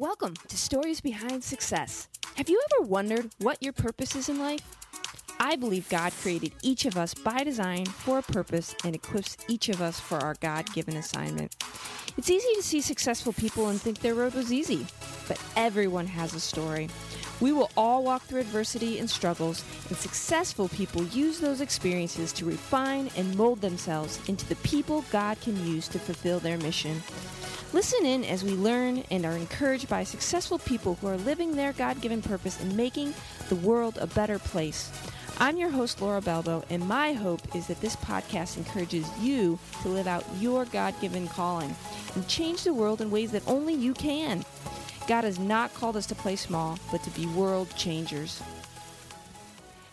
Welcome to Stories Behind Success. Have you ever wondered what your purpose is in life? I believe God created each of us by design for a purpose and equips each of us for our God given assignment. It's easy to see successful people and think their road was easy, but everyone has a story. We will all walk through adversity and struggles, and successful people use those experiences to refine and mold themselves into the people God can use to fulfill their mission. Listen in as we learn and are encouraged by successful people who are living their God given purpose and making the world a better place. I'm your host, Laura Belbo, and my hope is that this podcast encourages you to live out your God given calling and change the world in ways that only you can. God has not called us to play small, but to be world changers.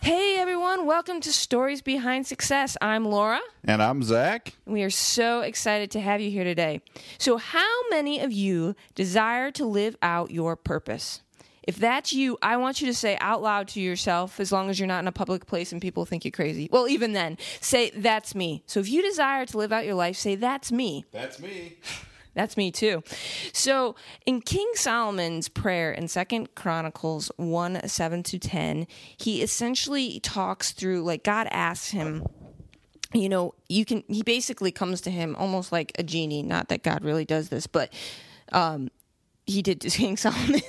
Hey everyone, welcome to Stories Behind Success. I'm Laura. And I'm Zach. And we are so excited to have you here today. So, how many of you desire to live out your purpose? If that's you, I want you to say out loud to yourself, as long as you're not in a public place and people think you're crazy. Well, even then, say, That's me. So, if you desire to live out your life, say, That's me. That's me. That's me too. So in King Solomon's prayer in Second Chronicles 1 7 to 10, he essentially talks through like God asks him, you know, you can he basically comes to him almost like a genie, not that God really does this, but um he did to King Solomon.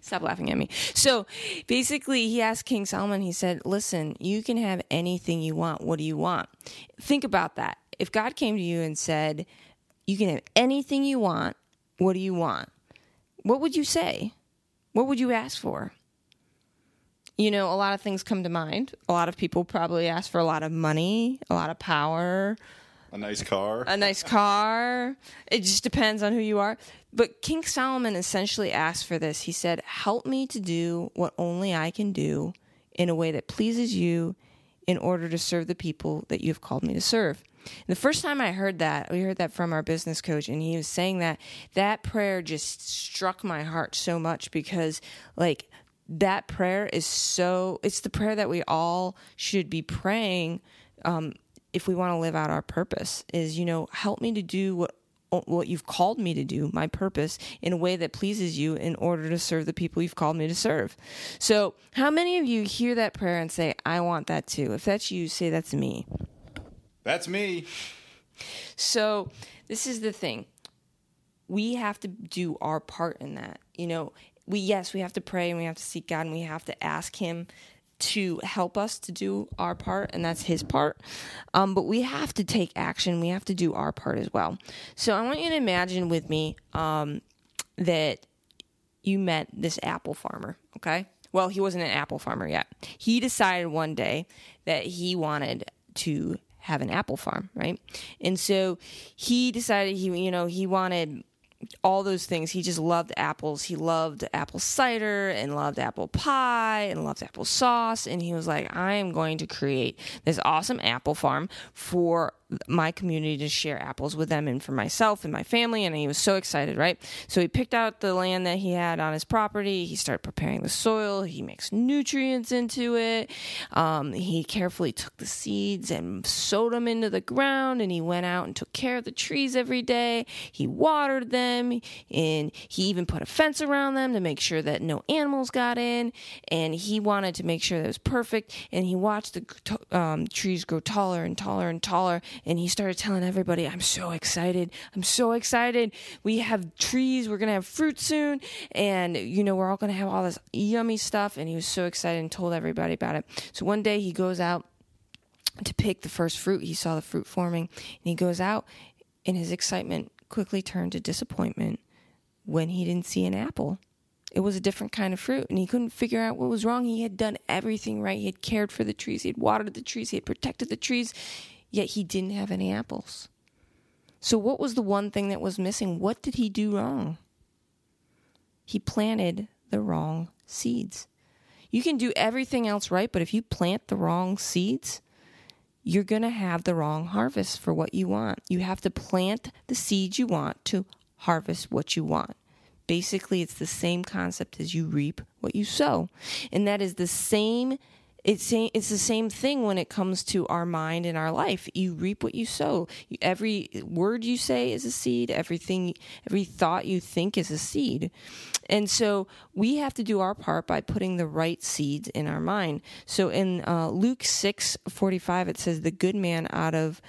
Stop laughing at me. So basically, he asked King Solomon, he said, Listen, you can have anything you want. What do you want? Think about that. If God came to you and said, you can have anything you want. What do you want? What would you say? What would you ask for? You know, a lot of things come to mind. A lot of people probably ask for a lot of money, a lot of power, a nice car. A nice car. It just depends on who you are. But King Solomon essentially asked for this. He said, Help me to do what only I can do in a way that pleases you in order to serve the people that you have called me to serve. The first time I heard that, we heard that from our business coach, and he was saying that that prayer just struck my heart so much because, like, that prayer is so, it's the prayer that we all should be praying um, if we want to live out our purpose is, you know, help me to do what what you've called me to do, my purpose, in a way that pleases you in order to serve the people you've called me to serve. So, how many of you hear that prayer and say, I want that too? If that's you, say that's me. That's me. So, this is the thing. We have to do our part in that. You know, we yes, we have to pray and we have to seek God and we have to ask him to help us to do our part, and that's his part. Um, but we have to take action. We have to do our part as well. So I want you to imagine with me um, that you met this apple farmer, okay? Well, he wasn't an apple farmer yet. He decided one day that he wanted to have an apple farm, right? And so he decided he, you know, he wanted all those things. He just loved apples. He loved apple cider and loved apple pie and loved apple sauce. And he was like, I am going to create this awesome apple farm for my community to share apples with them and for myself and my family. And he was so excited, right? So he picked out the land that he had on his property. He started preparing the soil. He mixed nutrients into it. Um, he carefully took the seeds and sowed them into the ground. And he went out and took care of the trees every day. He watered them. And he even put a fence around them to make sure that no animals got in. And he wanted to make sure that it was perfect. And he watched the um, trees grow taller and taller and taller and he started telling everybody, I'm so excited. I'm so excited. We have trees. We're going to have fruit soon. And, you know, we're all going to have all this yummy stuff. And he was so excited and told everybody about it. So one day he goes out to pick the first fruit. He saw the fruit forming and he goes out and his excitement quickly turned to disappointment when he didn't see an apple. It was a different kind of fruit, and he couldn't figure out what was wrong. He had done everything right. He had cared for the trees, he had watered the trees, he had protected the trees, yet he didn't have any apples. So, what was the one thing that was missing? What did he do wrong? He planted the wrong seeds. You can do everything else right, but if you plant the wrong seeds, you're going to have the wrong harvest for what you want. You have to plant the seeds you want to harvest what you want. Basically, it's the same concept as you reap what you sow. And that is the same it's it's the same thing when it comes to our mind and our life. You reap what you sow. Every word you say is a seed. Everything, every thought you think is a seed. And so we have to do our part by putting the right seeds in our mind. So in uh, Luke six forty five, it says, "The good man out of."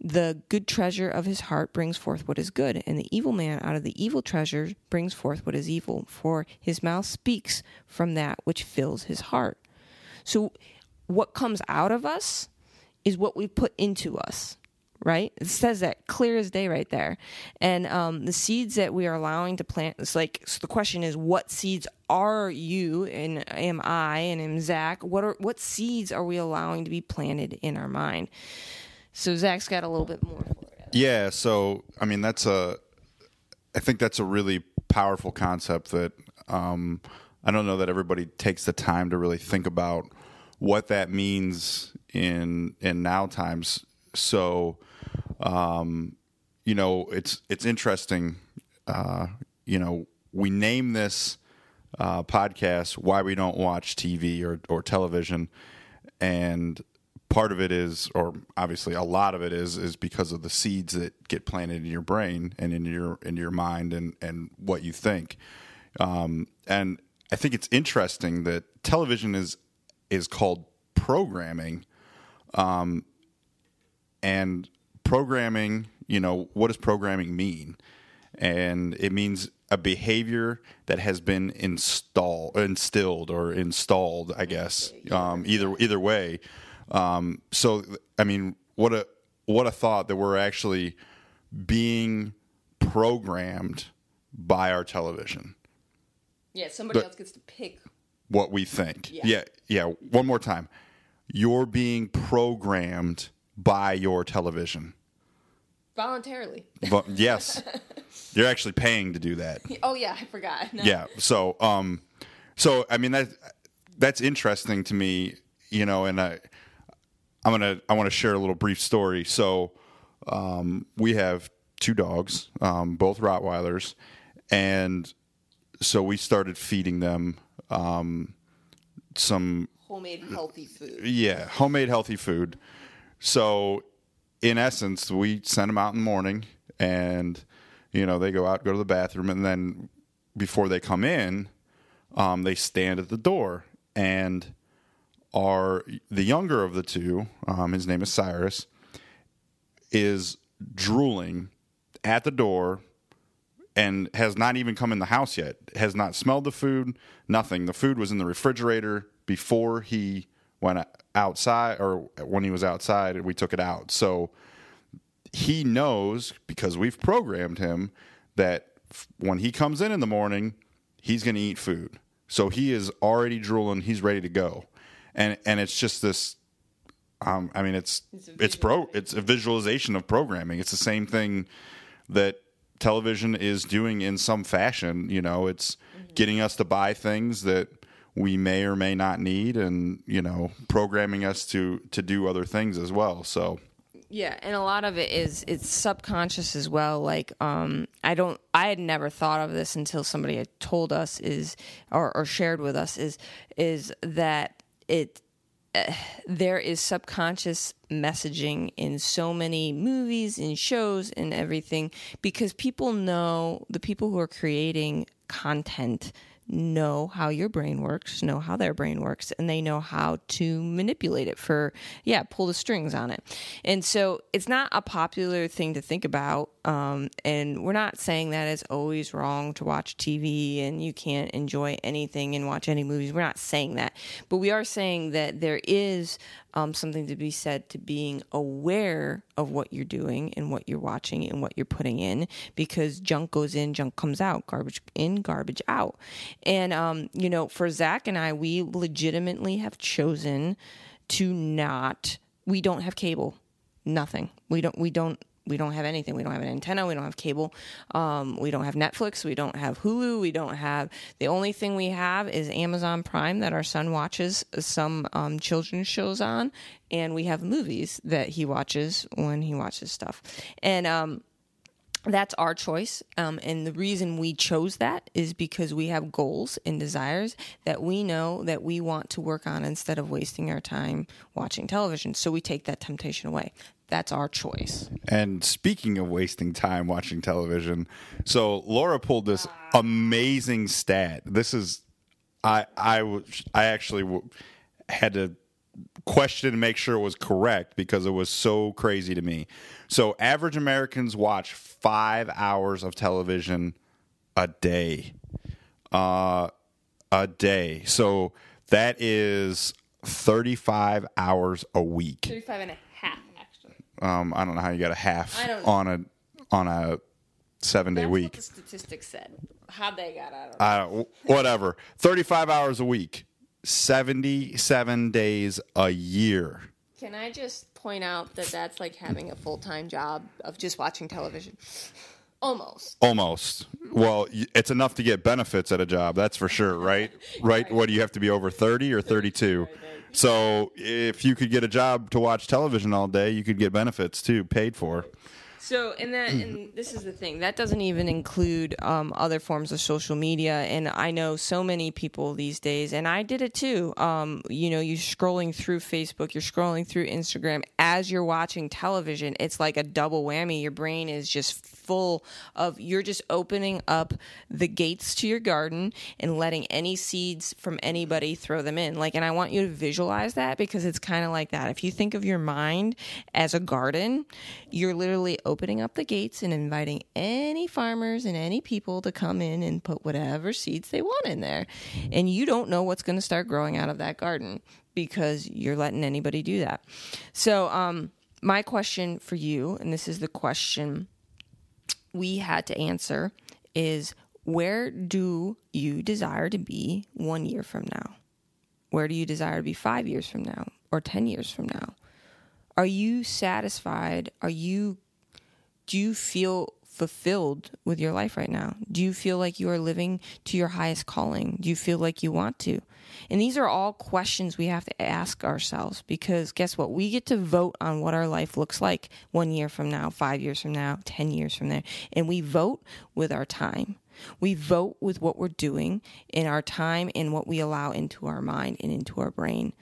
the good treasure of his heart brings forth what is good, and the evil man out of the evil treasure brings forth what is evil, for his mouth speaks from that which fills his heart. So, what comes out of us is what we put into us, right? It says that clear as day right there. And um, the seeds that we are allowing to plant, it's like, so the question is, what seeds are you and am I and am Zach? What are what seeds are we allowing to be planted in our mind? So Zach's got a little bit more for. Yeah, so I mean that's a I think that's a really powerful concept that um, I don't know that everybody takes the time to really think about what that means in in now times. So um, you know, it's it's interesting. Uh, you know, we name this uh, podcast "Why We Don't Watch TV or or Television," and part of it is, or obviously a lot of it is, is because of the seeds that get planted in your brain and in your in your mind and and what you think. Um, and I think it's interesting that television is is called programming, um, and programming. You know, what does programming mean? And it means a behavior that has been installed, instilled, or installed. I guess um, either either way. Um, so, I mean, what a what a thought that we're actually being programmed by our television. Yeah, somebody But- else gets to pick. What we think. Yeah. yeah, yeah. One more time. You're being programmed by your television. Voluntarily. But yes, you're actually paying to do that. Oh yeah, I forgot. No. yeah so um so i mean that that's interesting to me you know and i i'm gonna i want to share a little brief story so um we have two dogs um both rottweilers and so we started feeding them um some Homemade healthy food. yeah, homemade healthy food. So, in essence, we send them out in the morning, and you know they go out, go to the bathroom, and then before they come in, um, they stand at the door, and are the younger of the two, um, his name is Cyrus, is drooling at the door and has not even come in the house yet. Has not smelled the food, nothing. The food was in the refrigerator before he went outside or when he was outside and we took it out. So he knows because we've programmed him that f- when he comes in in the morning, he's going to eat food. So he is already drooling, he's ready to go. And and it's just this um, I mean, it's It's it's, pro it's a visualization of programming. It's the same thing that television is doing in some fashion. You know, it's getting us to buy things that we may or may not need, and you know, programming us to to do other things as well. So Yeah, and a lot of it is it's subconscious as well. Like, um, I don't, I had never thought of this until somebody had told us is or, or shared with us is is that it there is subconscious messaging in so many movies and shows and everything because people know the people who are creating content know how your brain works, know how their brain works, and they know how to manipulate it for, yeah, pull the strings on it. And so it's not a popular thing to think about. Um, and we're not saying that it's always wrong to watch TV and you can't enjoy anything and watch any movies. We're not saying that. But we are saying that there is um, something to be said to being aware of what you're doing and what you're watching and what you're putting in because junk goes in, junk comes out, garbage in, garbage out. And, um, you know, for Zach and I, we legitimately have chosen to not, we don't have cable, nothing. We don't, we don't, we don't have anything. We don't have an antenna. We don't have cable. Um, we don't have Netflix. We don't have Hulu. We don't have. The only thing we have is Amazon Prime that our son watches some um, children's shows on, and we have movies that he watches when he watches stuff. And um, that's our choice. Um, and the reason we chose that is because we have goals and desires that we know that we want to work on instead of wasting our time watching television. So we take that temptation away. That's our choice. And speaking of wasting time watching television, so Laura pulled this amazing stat. This is, I, I, was- I actually w- had to question and make sure it was correct because it was so crazy to me. So, average Americans watch five hours of television a day. Uh, a day. So that is 35 hours a week. 35 and a half, actually. Um, I don't know how you got a half on a on a seven day That's week. what the statistics said. How they got out of it. I don't, whatever. 35 hours a week, 77 days a year. Can I just point out that that's like having a full time job of just watching television? Almost. Almost. Well, it's enough to get benefits at a job, that's for sure, right? Right? What do you have to be over 30 or 32? So, if you could get a job to watch television all day, you could get benefits too, paid for. So, and that, and this is the thing that doesn't even include um, other forms of social media. And I know so many people these days, and I did it too. Um, you know, you're scrolling through Facebook, you're scrolling through Instagram as you're watching television. It's like a double whammy. Your brain is just full of, you're just opening up the gates to your garden and letting any seeds from anybody throw them in. Like, and I want you to visualize that because it's kind of like that. If you think of your mind as a garden, you're literally opening up the gates and inviting any farmers and any people to come in and put whatever seeds they want in there. And you don't know what's going to start growing out of that garden because you're letting anybody do that. So, um, my question for you, and this is the question we had to answer, is where do you desire to be one year from now? Where do you desire to be five years from now or 10 years from now? Are you satisfied? Are you do you feel fulfilled with your life right now? Do you feel like you are living to your highest calling? Do you feel like you want to? And these are all questions we have to ask ourselves because guess what? We get to vote on what our life looks like one year from now, five years from now, 10 years from there. And we vote with our time. We vote with what we're doing in our time and what we allow into our mind and into our brain.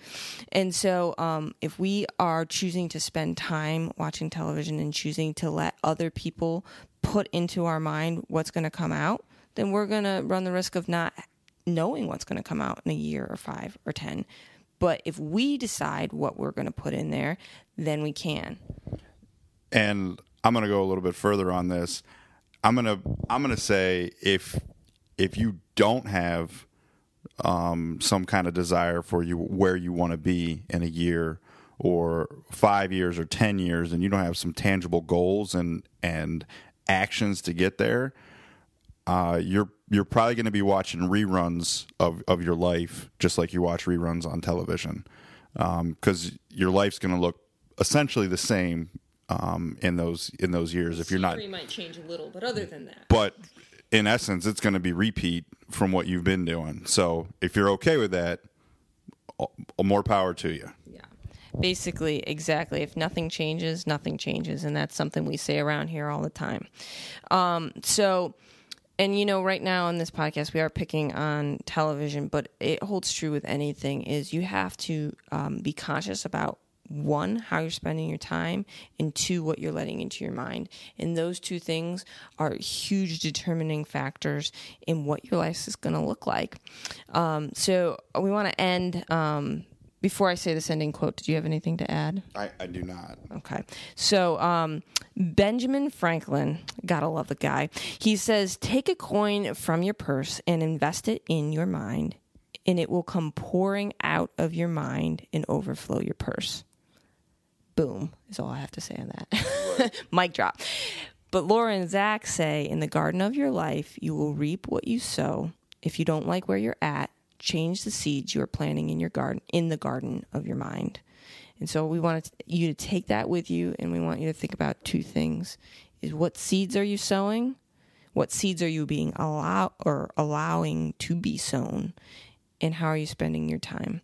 And so, um, if we are choosing to spend time watching television and choosing to let other people put into our mind what's going to come out, then we're going to run the risk of not knowing what's going to come out in a year or five or 10. But if we decide what we're going to put in there, then we can. and I'm going to go a little bit further on this. I'm to I'm to say if if you don't have um, some kind of desire for you where you want to be in a year or five years or ten years, and you don't have some tangible goals and and actions to get there, uh, you're you're probably going to be watching reruns of, of your life just like you watch reruns on television because your life's going to look essentially the same um, in those in those years if you're not might change a little, but other than that, but in essence it's going to be repeat from what you've been doing so if you're okay with that more power to you Yeah. Basically, exactly. If nothing changes, nothing changes. And that's something we say around here all the time. Um, so, and you know, right now in this podcast, we are picking on television, but it holds true with anything is you have to um, be conscious about one, how you're spending your time, and two, what you're letting into your mind. And those two things are huge determining factors in what your life is going to look like. Um, so we want to end. Um, before I say this ending quote, did you have anything to add? I, I do not Okay. So, um, Benjamin Franklin, gotta love the guy. He says, Take a coin from your purse and invest it in your mind, and it will come pouring out of your mind and overflow your purse. Boom, is all I have to say on that. Mic drop. But Laura and Zach say, In the garden of your life, you will reap what you sow. If you don't like where you're at, change the seeds you are planting in your garden, in the garden of your mind. And so we want you to take that with you, and we want you to think about two things: is what seeds are you sowing? What seeds are you being allow or allowing to be sown, and how are you spending your time?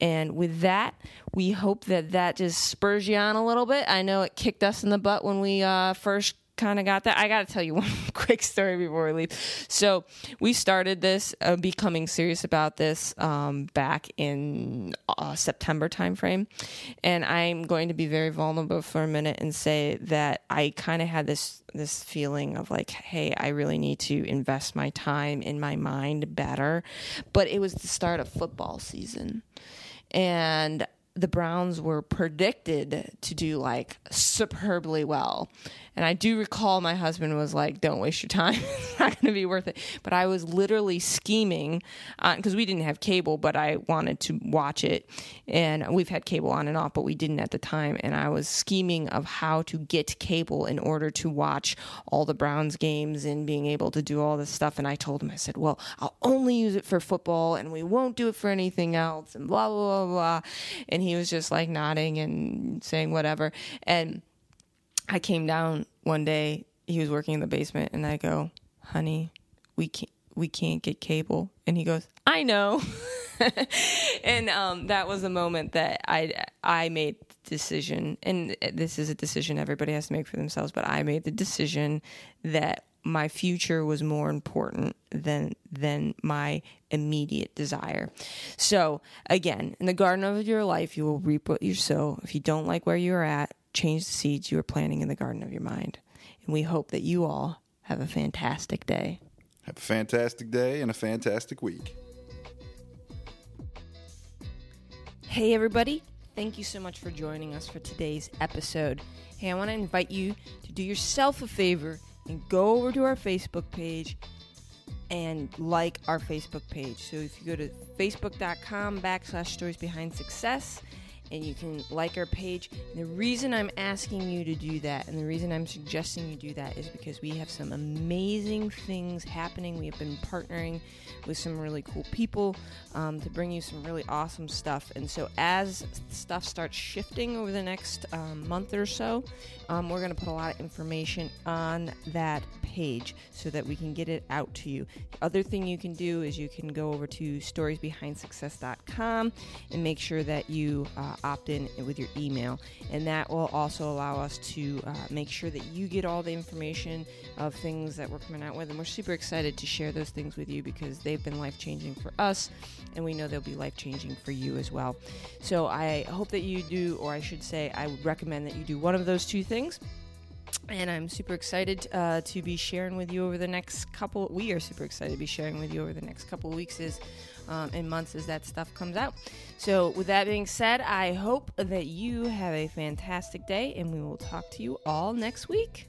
And with that, we hope that that just spurs you on a little bit. I know it kicked us in the butt when we uh, first kind of got that. I got to tell you one quick story before we leave. So we started this, uh, becoming serious about this um, back in uh, September timeframe, and I'm going to be very vulnerable for a minute and say that I kind of had this this feeling of like, hey, I really need to invest my time in my mind better. But it was the start of football season, and the Browns were predicted to do like superbly well. And I do recall my husband was like, "Don't waste your time; it's not going to be worth it." But I was literally scheming because uh, we didn't have cable, but I wanted to watch it, and we've had cable on and off, but we didn't at the time. And I was scheming of how to get cable in order to watch all the Browns games and being able to do all this stuff. And I told him, I said, "Well, I'll only use it for football, and we won't do it for anything else." And blah blah blah blah. And he was just like nodding and saying whatever, and I came down one day. He was working in the basement, and I go, "Honey, we can't we can't get cable." And he goes, "I know." and um, that was the moment that I I made the decision, and this is a decision everybody has to make for themselves. But I made the decision that my future was more important than than my immediate desire. So again, in the garden of your life, you will reap what you sow. If you don't like where you're at, change the seeds you are planting in the garden of your mind. And we hope that you all have a fantastic day. Have a fantastic day and a fantastic week. Hey, everybody. Thank you so much for joining us for today's episode. Hey, I want to invite you to do yourself a favor and go over to our Facebook page and like our Facebook page. So if you go to facebook.com backslash stories behind success, and you can like our page. And the reason I'm asking you to do that and the reason I'm suggesting you do that is because we have some amazing things happening. We have been partnering with some really cool people um, to bring you some really awesome stuff. And so, as stuff starts shifting over the next um, month or so, um, we're going to put a lot of information on that page so that we can get it out to you. The other thing you can do is you can go over to storiesbehindsuccess.com and make sure that you uh, opt in with your email. And that will also allow us to uh, make sure that you get all the information of things that we're coming out with. And we're super excited to share those things with you because they've been life changing for us and we know they'll be life changing for you as well. So I hope that you do, or I should say, I would recommend that you do one of those two things and I'm super excited uh, to be sharing with you over the next couple. We are super excited to be sharing with you over the next couple weeks is um, and months as that stuff comes out. So, with that being said, I hope that you have a fantastic day, and we will talk to you all next week.